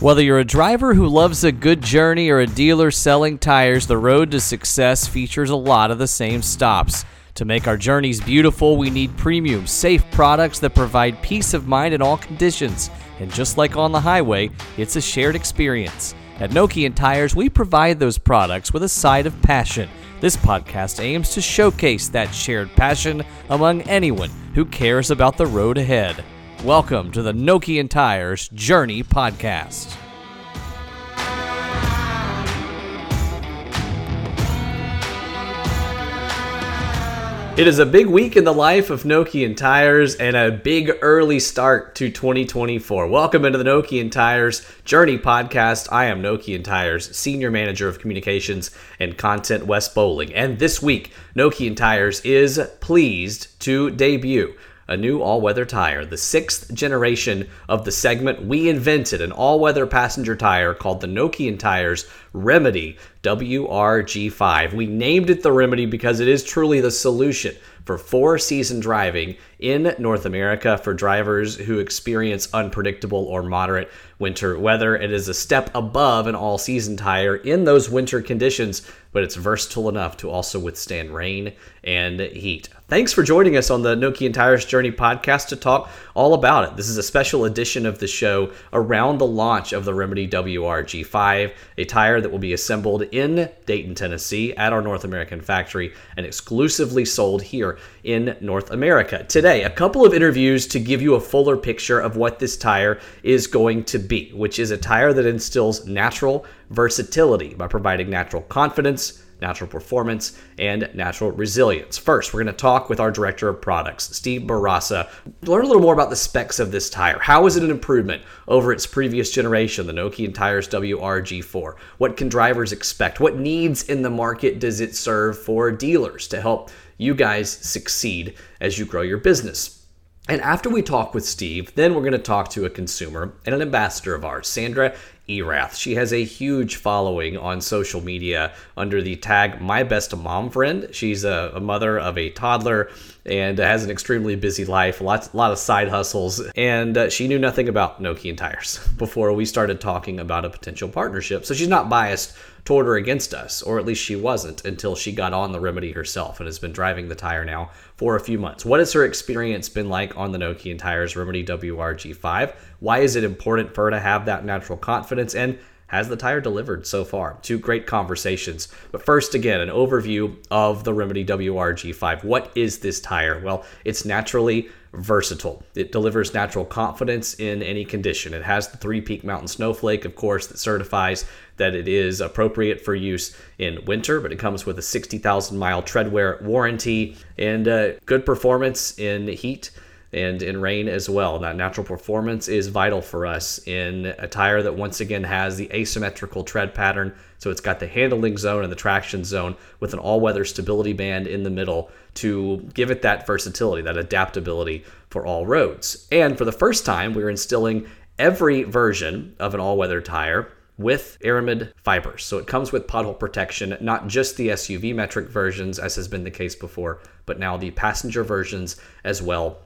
Whether you're a driver who loves a good journey or a dealer selling tires, the road to success features a lot of the same stops. To make our journeys beautiful, we need premium, safe products that provide peace of mind in all conditions. And just like on the highway, it's a shared experience. At Nokian Tires, we provide those products with a side of passion. This podcast aims to showcase that shared passion among anyone who cares about the road ahead. Welcome to the Nokian Tires Journey Podcast. It is a big week in the life of Nokian Tires and a big early start to 2024. Welcome into the Nokian Tires Journey Podcast. I am Nokian Tires Senior Manager of Communications and Content Wes Bowling. And this week, Nokian Tires is pleased to debut a new all weather tire, the sixth generation of the segment. We invented an all weather passenger tire called the Nokian Tires Remedy WRG5. We named it the Remedy because it is truly the solution for four season driving in North America for drivers who experience unpredictable or moderate winter weather. It is a step above an all season tire in those winter conditions, but it's versatile enough to also withstand rain and heat. Thanks for joining us on the Nokian Tires Journey podcast to talk all about it. This is a special edition of the show around the launch of the Remedy WRG5, a tire that will be assembled in Dayton, Tennessee at our North American factory and exclusively sold here in North America. Today, a couple of interviews to give you a fuller picture of what this tire is going to be, which is a tire that instills natural versatility by providing natural confidence, natural performance, and natural resilience. First, we're going to talk with our director of products, Steve Bourassa, learn a little more about the specs of this tire. How is it an improvement over its previous generation, the Nokian Tires WRG4? What can drivers expect? What needs in the market does it serve for dealers to help you guys succeed as you grow your business? And after we talk with Steve, then we're going to talk to a consumer and an ambassador of ours, Sandra Erath. She has a huge following on social media under the tag My Best Mom Friend. She's a, a mother of a toddler and has an extremely busy life, lots, a lot of side hustles. And uh, she knew nothing about Nokian tires before we started talking about a potential partnership. So she's not biased toward or against us, or at least she wasn't until she got on the remedy herself and has been driving the tire now for a few months. What has her experience been like on the Nokian Tires Remedy WRG5? Why is it important for her to have that natural confidence? And has the tire delivered so far? Two great conversations. But first, again, an overview of the Remedy WRG5. What is this tire? Well, it's naturally versatile. It delivers natural confidence in any condition. It has the three peak mountain snowflake, of course, that certifies that it is appropriate for use in winter, but it comes with a 60,000 mile treadwear warranty and uh, good performance in heat and in rain as well. That natural performance is vital for us in a tire that once again has the asymmetrical tread pattern. So it's got the handling zone and the traction zone with an all weather stability band in the middle to give it that versatility, that adaptability for all roads. And for the first time, we're instilling every version of an all weather tire with aramid fibers. So it comes with pothole protection, not just the SUV metric versions, as has been the case before, but now the passenger versions as well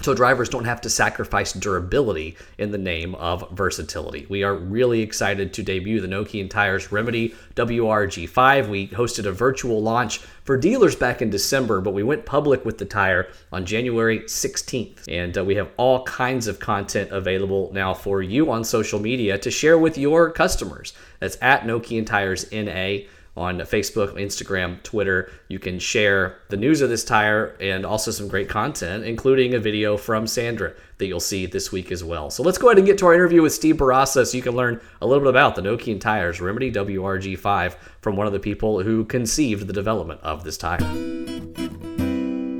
so drivers don't have to sacrifice durability in the name of versatility. We are really excited to debut the Nokian Tires Remedy WRG5. We hosted a virtual launch for dealers back in December, but we went public with the tire on January 16th. And uh, we have all kinds of content available now for you on social media to share with your customers. That's at Nokian Tires NA on Facebook, Instagram, Twitter. You can share the news of this tire and also some great content, including a video from Sandra that you'll see this week as well. So let's go ahead and get to our interview with Steve Bourassa so you can learn a little bit about the Nokian Tires Remedy WRG5 from one of the people who conceived the development of this tire.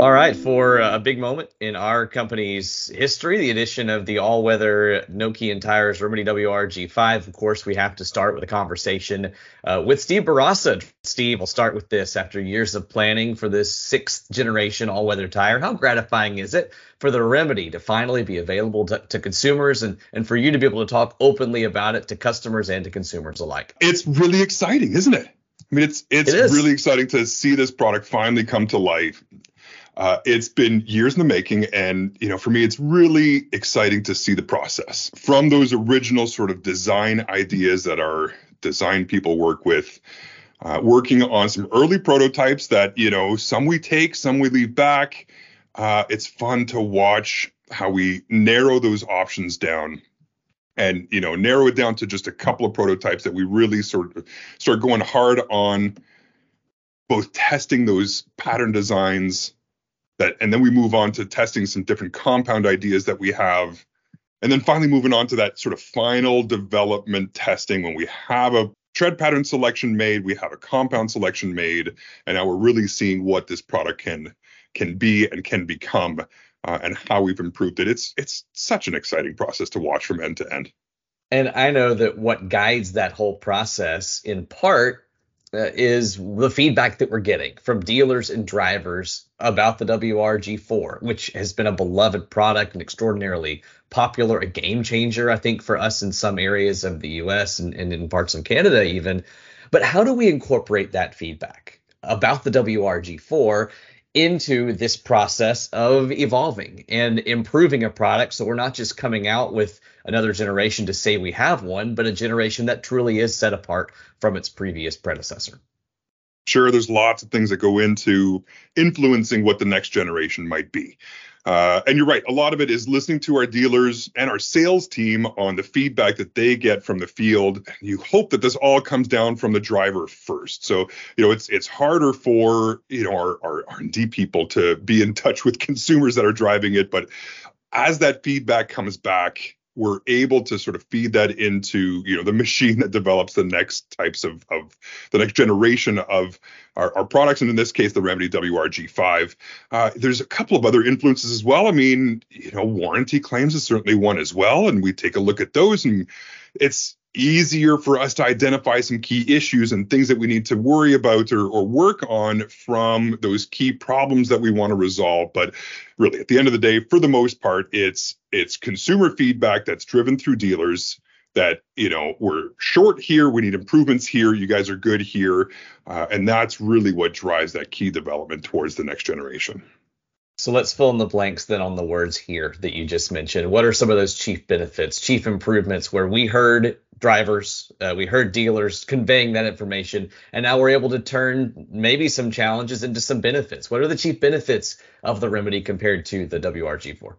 All right, for a big moment in our company's history, the addition of the all-weather Nokian Tires Remedy WRG5. Of course, we have to start with a conversation uh, with Steve Bourassa. Steve, I'll start with this. After years of planning for this sixth generation all-weather tire, how gratifying is it for the Remedy to finally be available to, to consumers and, and for you to be able to talk openly about it to customers and to consumers alike? It's really exciting, isn't it? I mean, it's it's it really exciting to see this product finally come to life. Uh, it's been years in the making, and you know, for me, it's really exciting to see the process from those original sort of design ideas that our design people work with, uh, working on some early prototypes that you know, some we take, some we leave back. Uh, it's fun to watch how we narrow those options down and you know narrow it down to just a couple of prototypes that we really sort of start going hard on both testing those pattern designs that and then we move on to testing some different compound ideas that we have. And then finally moving on to that sort of final development testing when we have a tread pattern selection made we have a compound selection made and now we're really seeing what this product can can be and can become uh, and how we've improved it. It's it's such an exciting process to watch from end to end. And i know that what guides that whole process in part is the feedback that we're getting from dealers and drivers about the WRG4, which has been a beloved product and extraordinarily popular, a game changer, I think, for us in some areas of the US and, and in parts of Canada, even. But how do we incorporate that feedback about the WRG4 into this process of evolving and improving a product so we're not just coming out with another generation to say we have one but a generation that truly is set apart from its previous predecessor sure there's lots of things that go into influencing what the next generation might be uh, and you're right. A lot of it is listening to our dealers and our sales team on the feedback that they get from the field. You hope that this all comes down from the driver first. So you know it's it's harder for you know our our R&D people to be in touch with consumers that are driving it, but as that feedback comes back we're able to sort of feed that into you know the machine that develops the next types of of the next generation of our, our products and in this case the remedy wrg5 uh, there's a couple of other influences as well. I mean you know warranty claims is certainly one as well and we take a look at those and it's easier for us to identify some key issues and things that we need to worry about or, or work on from those key problems that we want to resolve. But really at the end of the day for the most part it's it's consumer feedback that's driven through dealers that you know we're short here we need improvements here you guys are good here uh, and that's really what drives that key development towards the next generation so let's fill in the blanks then on the words here that you just mentioned. What are some of those chief benefits, chief improvements where we heard drivers, uh, we heard dealers conveying that information, and now we're able to turn maybe some challenges into some benefits? What are the chief benefits of the remedy compared to the WRG4?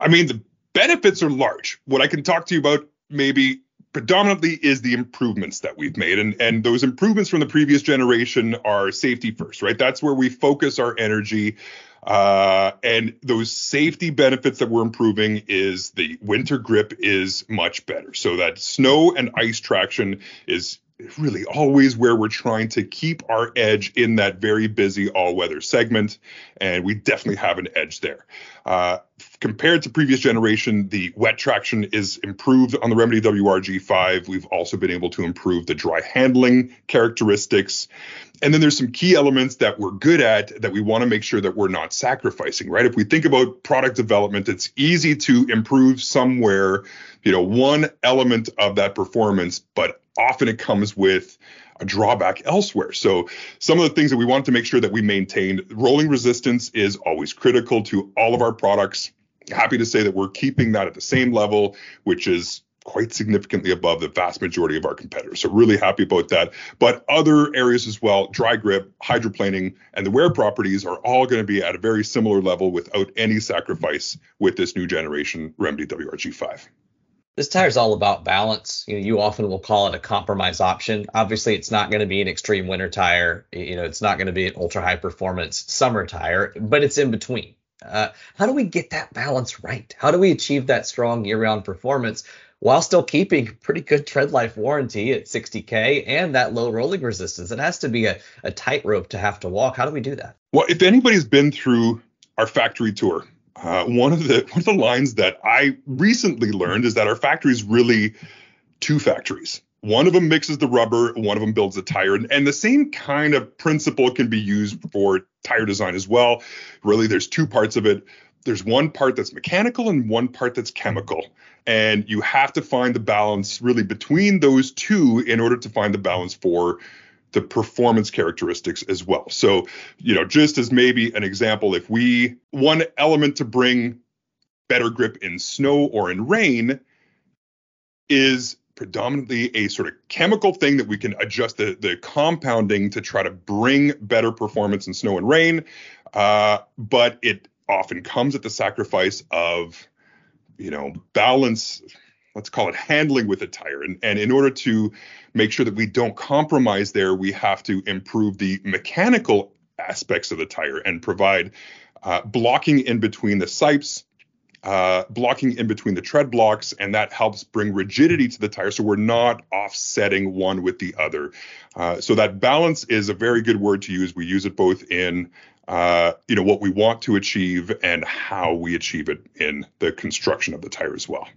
I mean, the benefits are large. What I can talk to you about maybe predominantly is the improvements that we've made and and those improvements from the previous generation are safety first right that's where we focus our energy uh, and those safety benefits that we're improving is the winter grip is much better. So that snow and ice traction is really always where we're trying to keep our edge in that very busy all-weather segment, and we definitely have an edge there. Uh, compared to previous generation, the wet traction is improved on the Remedy WRG5. We've also been able to improve the dry handling characteristics. And then there's some key elements that we're good at that we want to make sure that we're not sacrificing, right? If we think about product development, it's easy to improve somewhere, you know, one element of that performance, but often it comes with a drawback elsewhere. So some of the things that we want to make sure that we maintain, rolling resistance is always critical to all of our products. Happy to say that we're keeping that at the same level, which is quite significantly above the vast majority of our competitors. So really happy about that. But other areas as well, dry grip, hydroplaning, and the wear properties are all going to be at a very similar level without any sacrifice with this new generation Remedy WRG5 this tire is all about balance. You know, you often will call it a compromise option. Obviously, it's not going to be an extreme winter tire. You know, it's not going to be an ultra high performance summer tire, but it's in between. Uh, how do we get that balance right? How do we achieve that strong year round performance while still keeping pretty good tread life warranty at 60K and that low rolling resistance? It has to be a, a tightrope to have to walk. How do we do that? Well, if anybody's been through our factory tour, uh, one of the one of the lines that I recently learned is that our factory is really two factories. One of them mixes the rubber, one of them builds the tire, and, and the same kind of principle can be used for tire design as well. Really, there's two parts of it. There's one part that's mechanical and one part that's chemical. And you have to find the balance really between those two in order to find the balance for the performance characteristics as well. So, you know, just as maybe an example, if we one element to bring better grip in snow or in rain is predominantly a sort of chemical thing that we can adjust the, the compounding to try to bring better performance in snow and rain. Uh, but it often comes at the sacrifice of, you know, balance, let's call it handling with a tire. And, and in order to make sure that we don't compromise there, we have to improve the mechanical aspects of the tire and provide uh, blocking in between the sipes uh, blocking in between the tread blocks, and that helps bring rigidity to the tire so we're not offsetting one with the other. Uh, so that balance is a very good word to use. We use it both in uh, you know what we want to achieve and how we achieve it in the construction of the tire as well.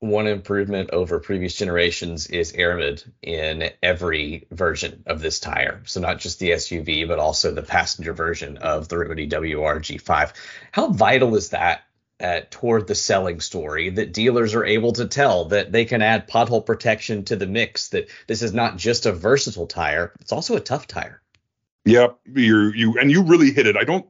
One improvement over previous generations is aramid in every version of this tire. So not just the SUV, but also the passenger version of the Remedy WRG5. How vital is that uh, toward the selling story that dealers are able to tell that they can add pothole protection to the mix that this is not just a versatile tire it's also a tough tire yep you you and you really hit it i don't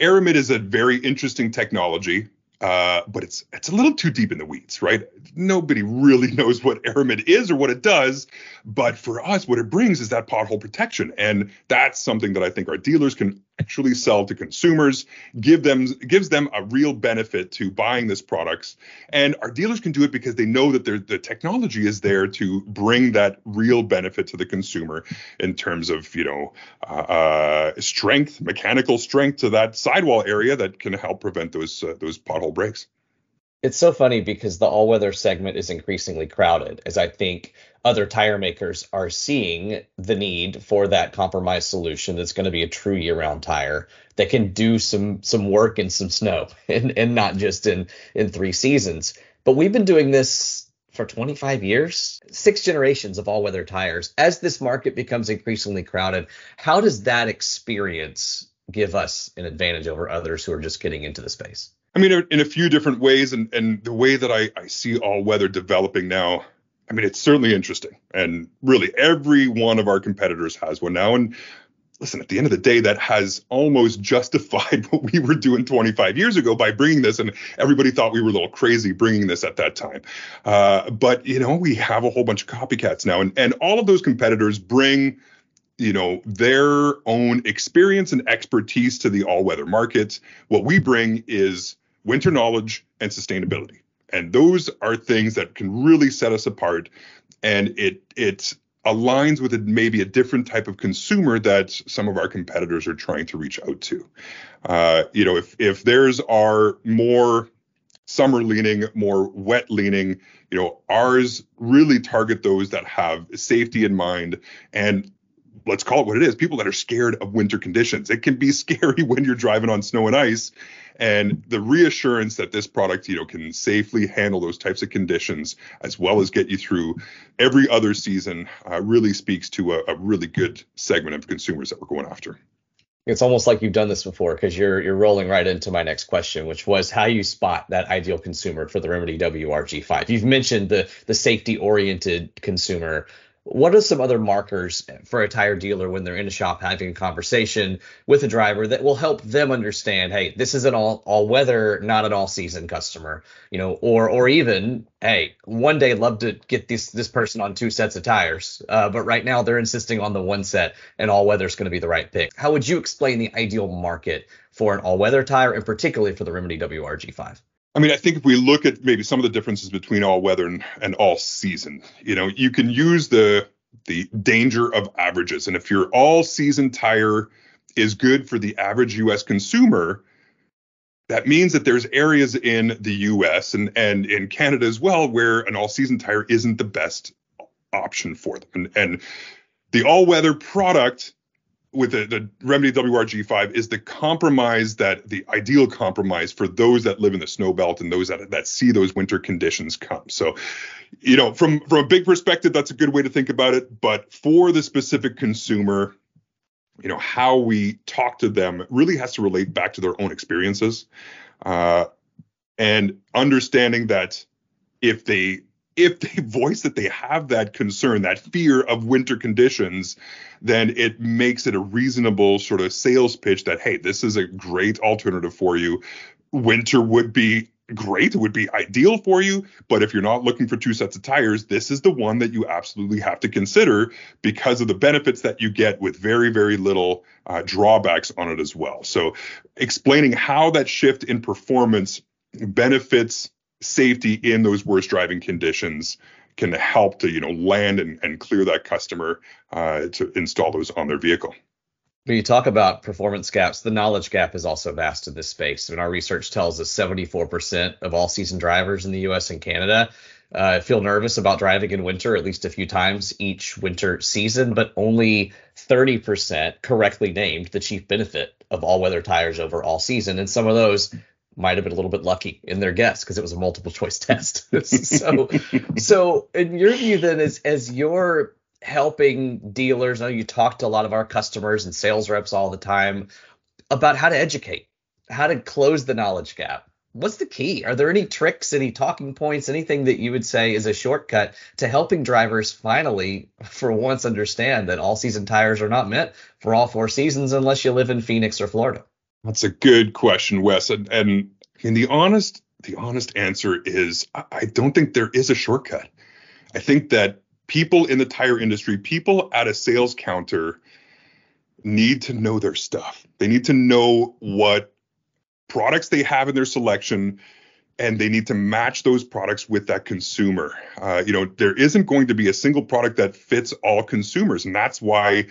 aramid is a very interesting technology uh, but it's it's a little too deep in the weeds, right? Nobody really knows what Aramid is or what it does, but for us, what it brings is that pothole protection, and that's something that I think our dealers can actually sell to consumers, give them gives them a real benefit to buying this products, and our dealers can do it because they know that the technology is there to bring that real benefit to the consumer in terms of you know uh, uh, strength, mechanical strength to that sidewall area that can help prevent those uh, those pothole breaks. It's so funny because the all weather segment is increasingly crowded as I think other tire makers are seeing the need for that compromise solution that's going to be a true year round tire that can do some some work in some snow and, and not just in in three seasons. But we've been doing this for 25 years, six generations of all weather tires. As this market becomes increasingly crowded, how does that experience give us an advantage over others who are just getting into the space? I mean, in a few different ways, and and the way that I, I see all weather developing now, I mean, it's certainly interesting, and really every one of our competitors has one now. And listen, at the end of the day, that has almost justified what we were doing 25 years ago by bringing this, and everybody thought we were a little crazy bringing this at that time. Uh, but you know, we have a whole bunch of copycats now, and and all of those competitors bring you know their own experience and expertise to the all-weather market. What we bring is winter knowledge, and sustainability. And those are things that can really set us apart. And it it aligns with a, maybe a different type of consumer that some of our competitors are trying to reach out to. Uh, you know, if if theirs are more summer leaning, more wet leaning, you know, ours really target those that have safety in mind and let's call it what it is people that are scared of winter conditions. It can be scary when you're driving on snow and ice. And the reassurance that this product you know can safely handle those types of conditions as well as get you through every other season uh, really speaks to a, a really good segment of consumers that we're going after. It's almost like you've done this before because you're you're rolling right into my next question, which was how you spot that ideal consumer for the Remedy WRG5. You've mentioned the the safety oriented consumer what are some other markers for a tire dealer when they're in a shop having a conversation with a driver that will help them understand, hey, this is an all all weather, not an all season customer, you know, or or even, hey, one day love to get this this person on two sets of tires, uh, but right now they're insisting on the one set, and all weather is going to be the right pick. How would you explain the ideal market for an all weather tire, and particularly for the Remedy WRG5? I mean, I think if we look at maybe some of the differences between all weather and, and all season, you know, you can use the the danger of averages. And if your all season tire is good for the average US consumer, that means that there's areas in the US and, and in Canada as well where an all season tire isn't the best option for them. And, and the all weather product with the, the Remedy WRG5 is the compromise that the ideal compromise for those that live in the snow belt and those that that see those winter conditions come. So, you know, from from a big perspective, that's a good way to think about it. But for the specific consumer, you know, how we talk to them really has to relate back to their own experiences, uh, and understanding that if they if they voice that they have that concern, that fear of winter conditions, then it makes it a reasonable sort of sales pitch that, hey, this is a great alternative for you. Winter would be great. It would be ideal for you. But if you're not looking for two sets of tires, this is the one that you absolutely have to consider because of the benefits that you get with very, very little uh, drawbacks on it as well. So, explaining how that shift in performance benefits safety in those worst driving conditions can help to you know land and, and clear that customer uh, to install those on their vehicle. When you talk about performance gaps, the knowledge gap is also vast in this space. And our research tells us 74% of all season drivers in the US and Canada uh, feel nervous about driving in winter at least a few times each winter season, but only 30% correctly named the chief benefit of all weather tires over all season. And some of those might have been a little bit lucky in their guess because it was a multiple choice test. so, so in your view, then, as as you're helping dealers, I know you talk to a lot of our customers and sales reps all the time about how to educate, how to close the knowledge gap. What's the key? Are there any tricks, any talking points, anything that you would say is a shortcut to helping drivers finally, for once, understand that all season tires are not meant for all four seasons unless you live in Phoenix or Florida? That's a good question, Wes. And, and, and the honest the honest answer is I don't think there is a shortcut. I think that people in the tire industry, people at a sales counter need to know their stuff. They need to know what products they have in their selection and they need to match those products with that consumer. Uh, you know, there isn't going to be a single product that fits all consumers, and that's why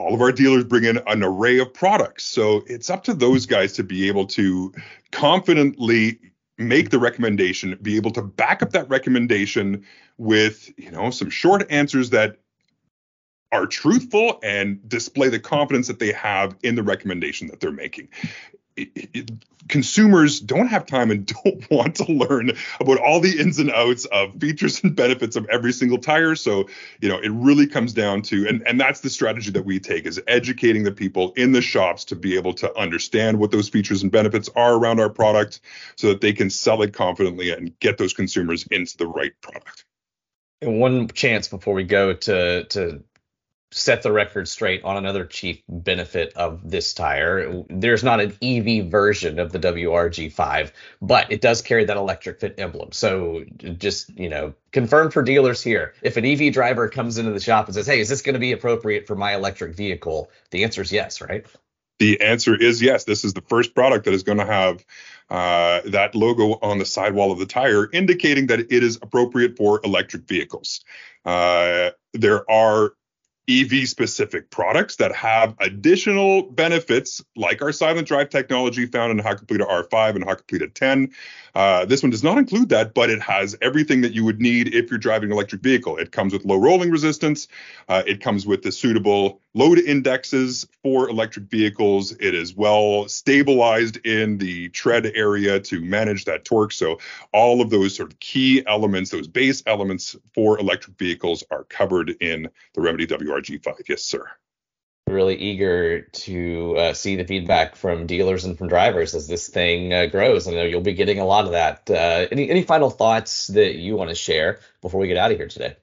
all of our dealers bring in an array of products. So it's up to those guys to be able to confidently make the recommendation, be able to back up that recommendation with, you know, some short answers that are truthful and display the confidence that they have in the recommendation that they're making consumers don't have time and don't want to learn about all the ins and outs of features and benefits of every single tire. So you know it really comes down to and and that's the strategy that we take is educating the people in the shops to be able to understand what those features and benefits are around our product so that they can sell it confidently and get those consumers into the right product. And one chance before we go to to set the record straight on another chief benefit of this tire. There's not an EV version of the WRG5, but it does carry that electric fit emblem. So just, you know, confirm for dealers here. If an EV driver comes into the shop and says, "Hey, is this going to be appropriate for my electric vehicle?" The answer is yes, right? The answer is yes. This is the first product that is going to have uh, that logo on the sidewall of the tire, indicating that it is appropriate for electric vehicles. Uh, there are EV specific products that have additional benefits like our silent drive technology found in Hakkapeliitta R5 and Hakkapeliitta 10. Uh, this one does not include that, but it has everything that you would need if you're driving an electric vehicle. It comes with low rolling resistance. Uh, it comes with the suitable load indexes for electric vehicles. It is well stabilized in the tread area to manage that torque. So all of those sort of key elements, those base elements for electric vehicles are covered in the Remedy WR RG5. Yes, sir. Really eager to uh, see the feedback from dealers and from drivers as this thing uh, grows. I know you'll be getting a lot of that. Uh, any any final thoughts that you want to share before we get out of here today?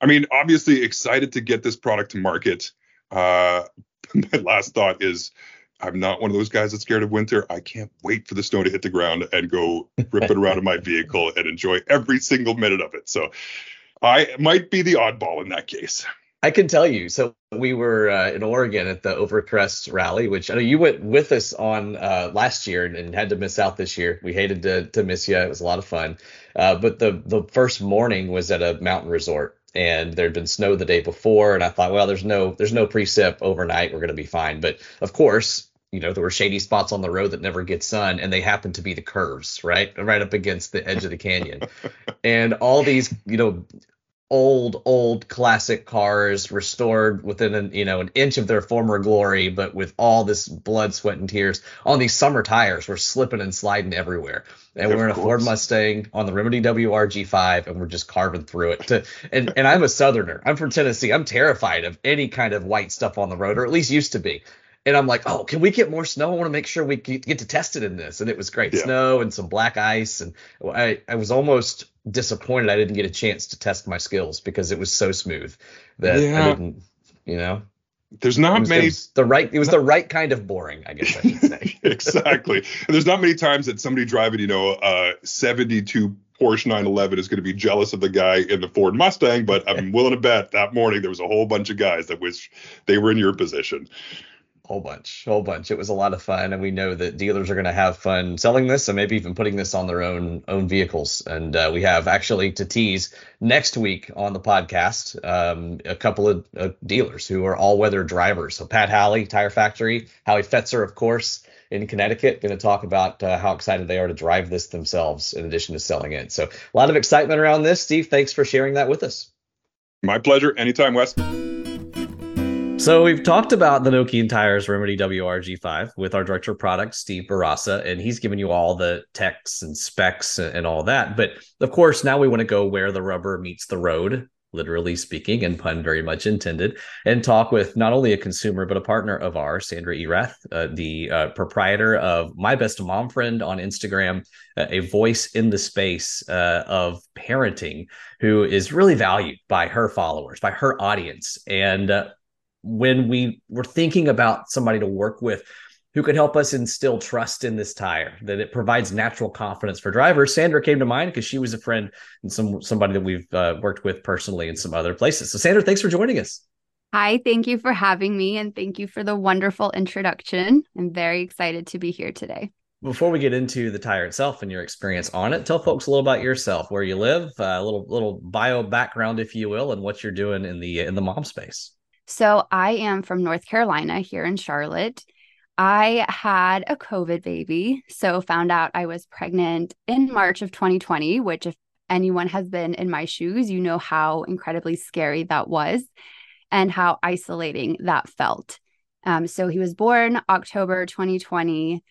I mean, obviously excited to get this product to market. Uh, my last thought is I'm not one of those guys that's scared of winter. I can't wait for the snow to hit the ground and go rip it around in my vehicle and enjoy every single minute of it. So I might be the oddball in that case. I can tell you. So we were uh, in Oregon at the Overcrest rally, which I know you went with us on uh, last year and, and, had to miss out this year. We hated to, to miss you. It was a lot of fun. Uh, but the the first morning was at a mountain resort, and there'd been snow the day before, and I thought, well, there's no there's no precip overnight. We're gonna be fine. But of course. You know, there were shady spots on the road that never get sun, and they happened to be the curves, right? Right up against the edge of the canyon. and all these, you know, old old classic cars restored within an you know an inch of their former glory but with all this blood sweat and tears. On these summer tires we're slipping and sliding everywhere. And of we're in a course. ford mustang on the remedy wrg5 and we're just carving through it. To, and and i'm a southerner. I'm from tennessee. I'm terrified of any kind of white stuff on the road or at least used to be and I'm like, oh, can we get more snow? I want to make sure we get to test it in this. And it was great yeah. snow and some black ice. And I, I was almost disappointed I didn't get a chance to test my skills because it was so smooth that yeah. I didn't, you know. There's not was, many. the right. It was the right kind of boring, I guess I should say. exactly. And there's not many times that somebody driving, you know, a 72 Porsche 911 is going to be jealous of the guy in the Ford Mustang. But I'm willing to bet that morning there was a whole bunch of guys that wish they were in your position whole bunch, whole bunch. It was a lot of fun, and we know that dealers are going to have fun selling this, and maybe even putting this on their own own vehicles. And uh, we have actually to tease next week on the podcast um, a couple of uh, dealers who are all weather drivers. So Pat Halley, Tire Factory, Howie Fetzer, of course, in Connecticut, going to talk about uh, how excited they are to drive this themselves, in addition to selling it. So a lot of excitement around this. Steve, thanks for sharing that with us. My pleasure. Anytime, Wes. So we've talked about the Nokian Tires Remedy WRG5 with our director of product, Steve Bourassa, and he's given you all the techs and specs and all that. But of course, now we want to go where the rubber meets the road, literally speaking, and pun very much intended, and talk with not only a consumer, but a partner of ours, Sandra Erath, uh, the uh, proprietor of My Best Mom Friend on Instagram, uh, a voice in the space uh, of parenting who is really valued by her followers, by her audience. And uh, when we were thinking about somebody to work with who could help us instill trust in this tire that it provides natural confidence for drivers. Sandra came to mind because she was a friend and some somebody that we've uh, worked with personally in some other places. So sandra thanks for joining us. Hi thank you for having me and thank you for the wonderful introduction. I'm very excited to be here today. Before we get into the tire itself and your experience on it, tell folks a little about yourself, where you live, uh, a little little bio background, if you will, and what you're doing in the in the mom space. So I am from North Carolina here in Charlotte. I had a COVID baby. So found out I was pregnant in March of 2020, which if anyone has been in my shoes, you know how incredibly scary that was and how isolating that felt. Um, so he was born October 2020.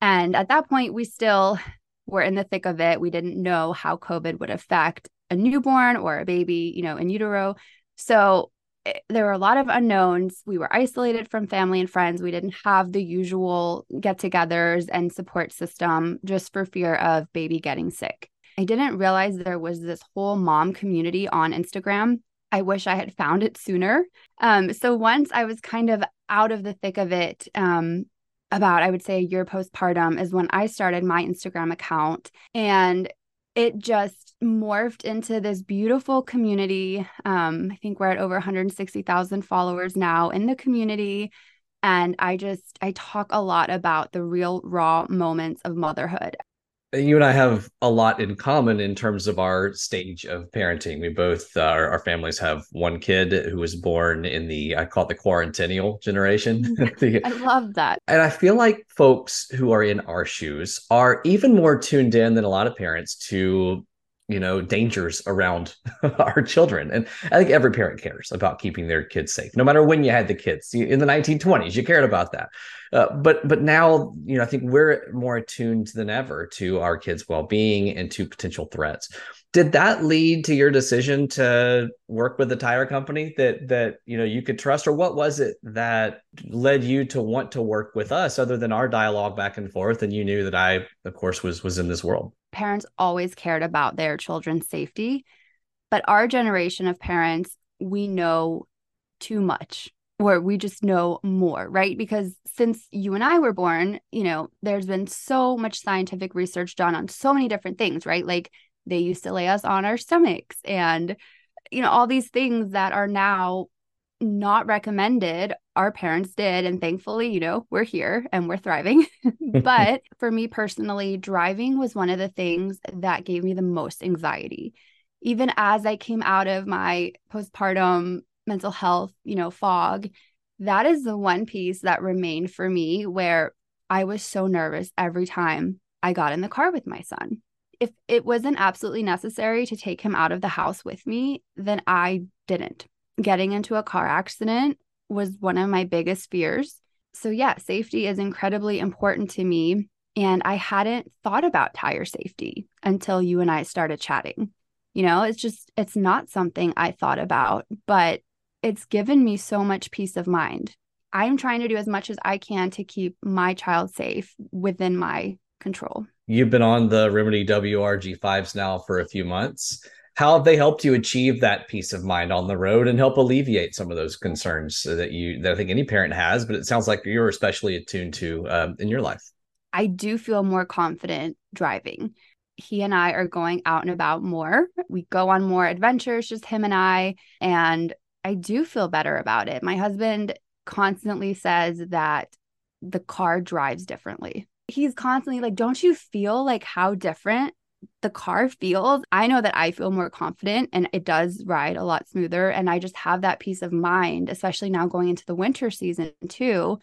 And at that point, we still were in the thick of it. We didn't know how COVID would affect a newborn or a baby, you know, in utero. So there were a lot of unknowns. We were isolated from family and friends. We didn't have the usual get togethers and support system just for fear of baby getting sick. I didn't realize there was this whole mom community on Instagram. I wish I had found it sooner. Um, so once I was kind of out of the thick of it, um, about I would say a year postpartum is when I started my Instagram account. And it just morphed into this beautiful community. Um, I think we're at over 160,000 followers now in the community. And I just, I talk a lot about the real raw moments of motherhood you and I have a lot in common in terms of our stage of parenting. We both, uh, our, our, families have one kid who was born in the, I call it the quarantennial generation. the, I love that. And I feel like folks who are in our shoes are even more tuned in than a lot of parents to you know dangers around our children. And i think every parent cares about keeping their kids safe no matter when you had the kids. In the 1920s you cared about that. Uh, but but now you know i think we're more attuned than ever to our kids well-being and to potential threats. Did that lead to your decision to work with a tire company that that you know you could trust? Or what was it that led you to want to work with us other than our dialogue back and forth and you knew that i of course was was in this world parents always cared about their children's safety but our generation of parents we know too much or we just know more right? Because since you and i were born you know there's been so much scientific research done on so many different things right? Like they used to lay us on our stomachs and you know all these things that are now not recommended our parents did and thankfully you know we're here and we're thriving. But for me personally driving was one of the things that gave me the most anxiety. Even as i came out of my postpartum mental health you know fog that is the one piece that remained for me where i was so nervous every time i got in the car with my son. If it wasn't absolutely necessary to take him out of the house with me, then I didn't. Getting into a car accident was one of my biggest fears. So, yeah, safety is incredibly important to me. And I hadn't thought about tire safety until you and I started chatting. You know, it's just, it's not something I thought about, but it's given me so much peace of mind. I'm trying to do as much as I can to keep my child safe within my control. You've been on the Remedy WRG5s now for a few months. How have they helped you achieve that peace of mind on the road and help alleviate some of those concerns that you that I think any parent has, but it sounds like you're especially attuned to um, in your life? I do feel more confident driving. He and I are going out and about more. We go on more adventures, just him and I, and I do feel better about it. My husband constantly says that the car drives differently. He's constantly like, Don't you feel like how different the car feels? I know that I feel more confident and it does ride a lot smoother. And I just have that peace of mind, especially now going into the winter season too,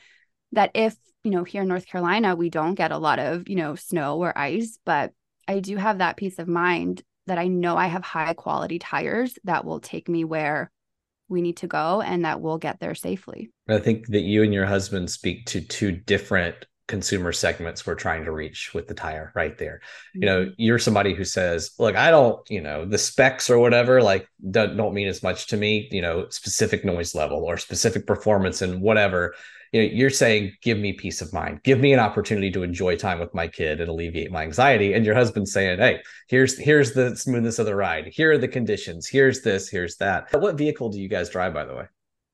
that if, you know, here in North Carolina, we don't get a lot of, you know, snow or ice, but I do have that peace of mind that I know I have high quality tires that will take me where we need to go and that we'll get there safely. I think that you and your husband speak to two different consumer segments we're trying to reach with the tire right there. Mm-hmm. You know, mm-hmm. you're somebody who says, look, I don't, you know, the specs or whatever, like don't, don't mean as much to me, you know, specific noise level or specific performance and whatever you know you're saying give me peace of mind give me an opportunity to enjoy time with my kid and alleviate my anxiety and your husband's saying hey here's here's the smoothness of the ride here are the conditions here's this here's that what vehicle do you guys drive by the way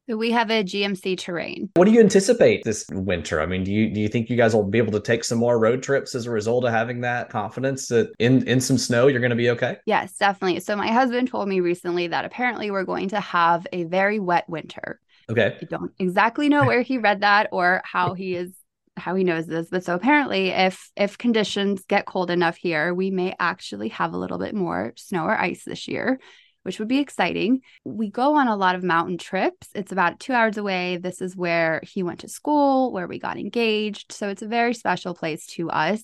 we have a GMC Terrain. What do you anticipate this winter? I mean, do you do you think you guys will be able to take some more road trips as a result of having that confidence that in in some snow you're going to be okay? Yes, definitely. So my husband told me recently that apparently we're going to have a very wet winter. Okay. I don't exactly know where he read that or how he is how he knows this, but so apparently if if conditions get cold enough here, we may actually have a little bit more snow or ice this year, which would be exciting. We go on a lot of mountain trips. It's about 2 hours away. This is where he went to school, where we got engaged, so it's a very special place to us.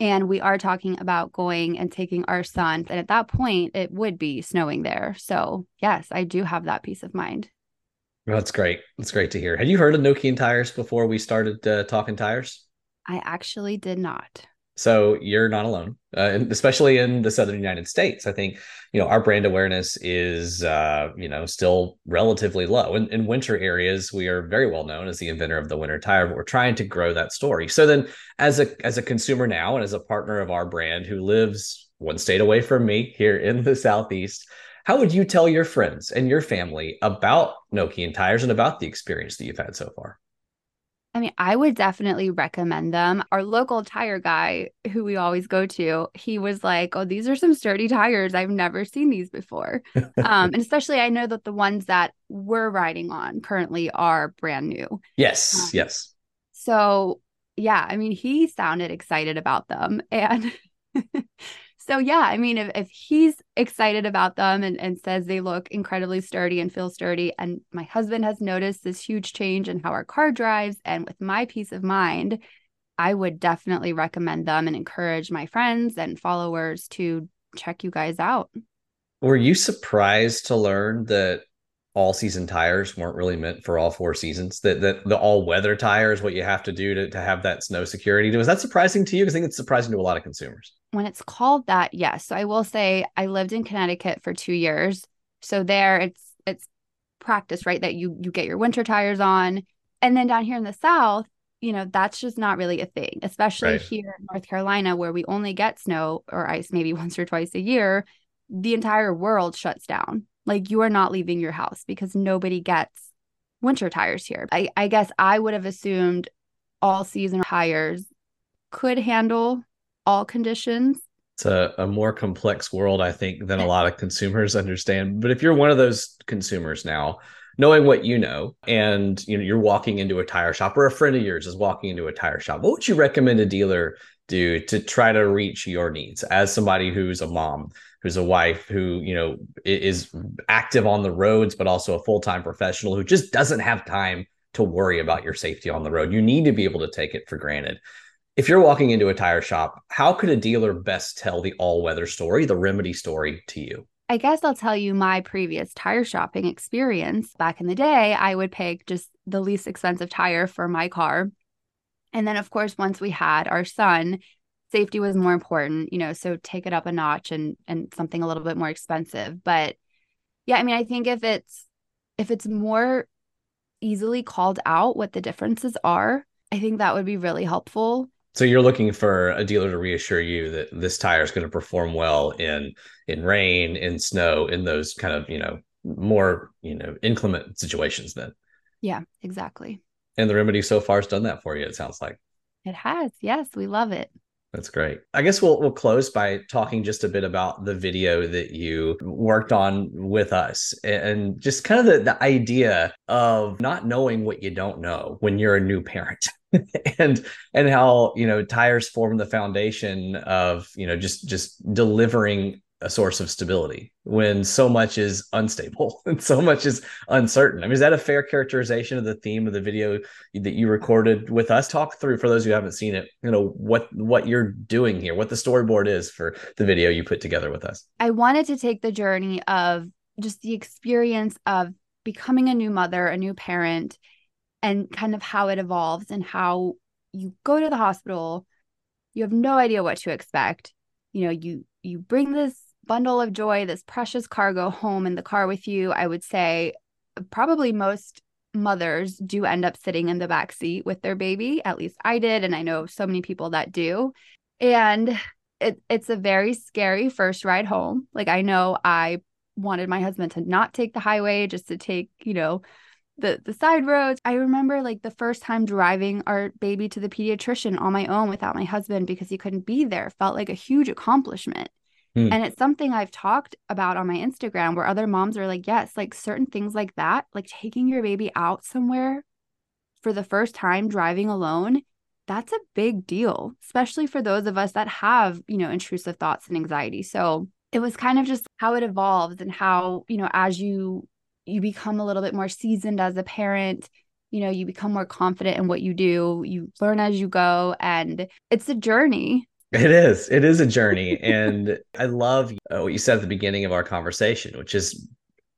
And we are talking about going and taking our son. And at that point, it would be snowing there. So, yes, I do have that peace of mind. That's great. That's great to hear. Had you heard of Nokian tires before we started uh, talking tires? I actually did not. So you're not alone, uh, and especially in the southern United States. I think you know our brand awareness is uh, you know still relatively low. In, in winter areas, we are very well known as the inventor of the winter tire, but we're trying to grow that story. So then, as a as a consumer now, and as a partner of our brand who lives one state away from me here in the southeast, how would you tell your friends and your family about Nokian tires and about the experience that you've had so far? I mean, I would definitely recommend them. Our local tire guy, who we always go to, he was like, "Oh, these are some sturdy tires. I've never seen these before." um, and especially, I know that the ones that we're riding on currently are brand new. Yes, um, yes. So, yeah, I mean, he sounded excited about them, and so yeah, I mean, if, if he's excited about them and, and says they look incredibly sturdy and feel sturdy, and my husband has noticed this huge change in how our car drives, and with my peace of mind, I would definitely recommend them and encourage my friends and followers to check you guys out. Were you surprised to learn that all season tires weren't really meant for all four seasons. That that the all weather tire is what you have to do to, to have that snow security. Was that surprising to you? Because I think it's surprising to a lot of consumers. When it's called that, yes. So I will say I lived in Connecticut for two years. So there it's it's practice, right? That you you get your winter tires on. And then down here in the south, you know, that's just not really a thing, especially right. here in North Carolina, where we only get snow or ice maybe once or twice a year. The entire world shuts down like you are not leaving your house because nobody gets winter tires here. I, I guess I would have assumed all season tires could handle all conditions. It's a, a more complex world, I think, than a lot of consumers understand. But if you're one of those consumers now, knowing what you know, and you know, you're walking into a tire shop or a friend of yours is walking into a tire shop, what would you recommend a dealer do to try to reach your needs as somebody who's a mom who's a wife who you know is active on the roads but also a full-time professional who just doesn't have time to worry about your safety on the road you need to be able to take it for granted if you're walking into a tire shop how could a dealer best tell the all-weather story the remedy story to you I guess I'll tell you my previous tire shopping experience. Back in the day, I would pick just the least expensive tire for my car. And then, of course, once we had our son, safety was more important, you know, so take it up a notch and and something a little bit more expensive. But yeah, I mean, I think if it's if it's more easily called out what the differences are, I think that would be really helpful. So you're looking for a dealer to reassure you that this tire is going to perform well in in rain, in snow, in those kind of, you know, more, you know, inclement situations then. Yeah, exactly. And the remedy so far has done that for you, it sounds like. It has. Yes, we love it. That's great. I guess we'll we'll close by talking just a bit about the video that you worked on with us and just kind of the, the idea of not knowing what you don't know when you're a new parent. and and how you know tires form the foundation of you know just just delivering a source of stability when so much is unstable and so much is uncertain. I mean, is that a fair characterization of the theme of the video that you recorded with us? Talk through for those who haven't seen it, you know, what what you're doing here, what the storyboard is for the video you put together with us. I wanted to take the journey of just the experience of becoming a new mother, a new parent, and kind of how it evolves and how you go to the hospital, you have no idea what to expect. You know, you you bring this bundle of joy, this precious cargo home in the car with you, I would say probably most mothers do end up sitting in the back seat with their baby. At least I did. And I know so many people that do. And it, it's a very scary first ride home. Like I know I wanted my husband to not take the highway, just to take, you know, the the side roads. I remember like the first time driving our baby to the pediatrician on my own without my husband because he couldn't be there felt like a huge accomplishment. Hmm. And it's something I've talked about on my Instagram where other moms are like, yes, like certain things like that, like taking your baby out somewhere for the first time driving alone, that's a big deal, especially for those of us that have, you know, intrusive thoughts and anxiety. So it was kind of just how it evolves and how, you know, as you you become a little bit more seasoned as a parent, you know, you become more confident in what you do, you learn as you go and it's a journey it is. It is a journey. and I love uh, what you said at the beginning of our conversation, which is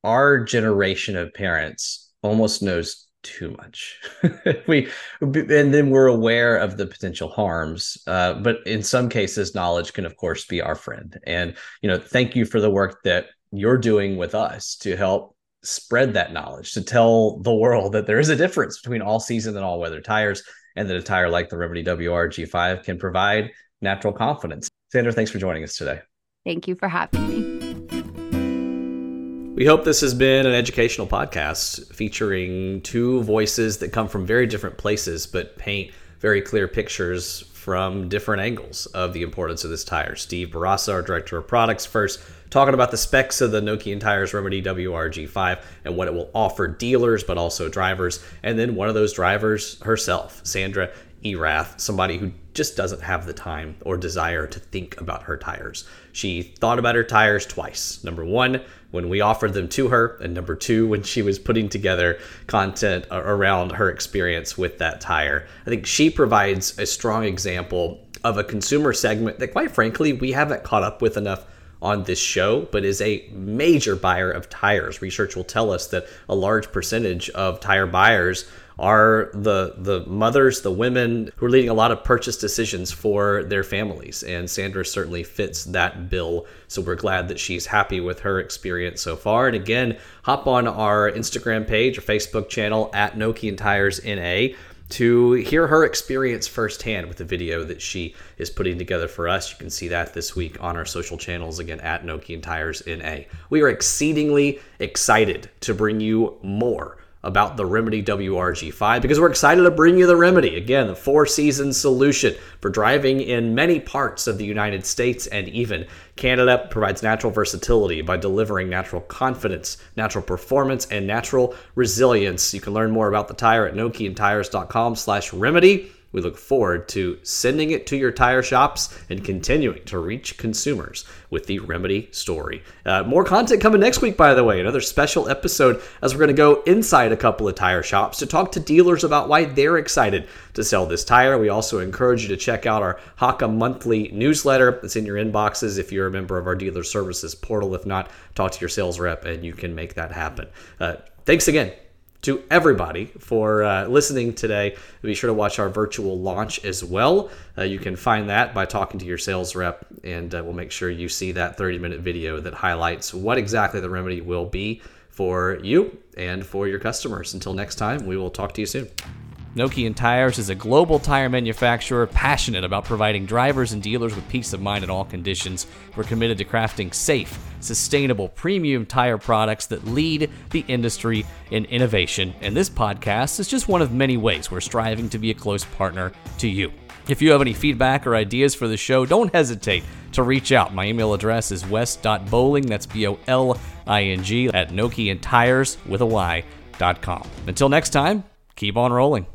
our generation of parents almost knows too much. we and then we're aware of the potential harms. Uh, but in some cases, knowledge can, of course, be our friend. And you know, thank you for the work that you're doing with us to help spread that knowledge to tell the world that there is a difference between all season and all weather tires and that a tire like the Remedy WRG5 can provide natural confidence. Sandra, thanks for joining us today. Thank you for having me. We hope this has been an educational podcast featuring two voices that come from very different places but paint very clear pictures from different angles of the importance of this tire. Steve Bourassa, our director of products, first talking about the specs of the Nokian Tires Remedy WRG5 and what it will offer dealers but also drivers. And then one of those drivers herself, Sandra Erath, somebody who just doesn't have the time or desire to think about her tires. She thought about her tires twice. Number one, when we offered them to her, and number two, when she was putting together content around her experience with that tire. I think she provides a strong example of a consumer segment that, quite frankly, we haven't caught up with enough on this show, but is a major buyer of tires. Research will tell us that a large percentage of tire buyers are the the mothers, the women who are leading a lot of purchase decisions for their families. And Sandra certainly fits that bill. So we're glad that she's happy with her experience so far. And again, hop on our Instagram page or Facebook channel at Nokian Tires NA to hear her experience firsthand with the video that she is putting together for us. You can see that this week on our social channels again at Nokian Tires NA. We are exceedingly excited to bring you more about the Remedy WRG5 because we're excited to bring you the Remedy. Again, the four season solution for driving in many parts of the United States and even Canada provides natural versatility by delivering natural confidence, natural performance, and natural resilience. You can learn more about the tire at nokiantires.com slash remedy. We look forward to sending it to your tire shops and continuing to reach consumers with the Remedy story. Uh, more content coming next week, by the way. Another special episode as we're going to go inside a couple of tire shops to talk to dealers about why they're excited to sell this tire. We also encourage you to check out our Haka monthly newsletter. It's in your inboxes if you're a member of our dealer services portal. If not, talk to your sales rep and you can make that happen. Uh, thanks again to everybody for uh, listening today. Be sure to watch our virtual launch as well. Uh, you can find that by talking to your sales rep, and uh, we'll make sure you see that 30 minute video that highlights what exactly the remedy will be for you and for your customers. Until next time, we will talk to you soon. Nokian Tires is a global tire manufacturer passionate about providing drivers and dealers with peace of mind in all conditions. We're committed to crafting safe, sustainable, premium tire products that lead the industry in innovation. And this podcast is just one of many ways we're striving to be a close partner to you. If you have any feedback or ideas for the show, don't hesitate to reach out. My email address is west.boling, that's B O L I N G, at Nokian Tires with a Y. Dot com. Until next time, keep on rolling.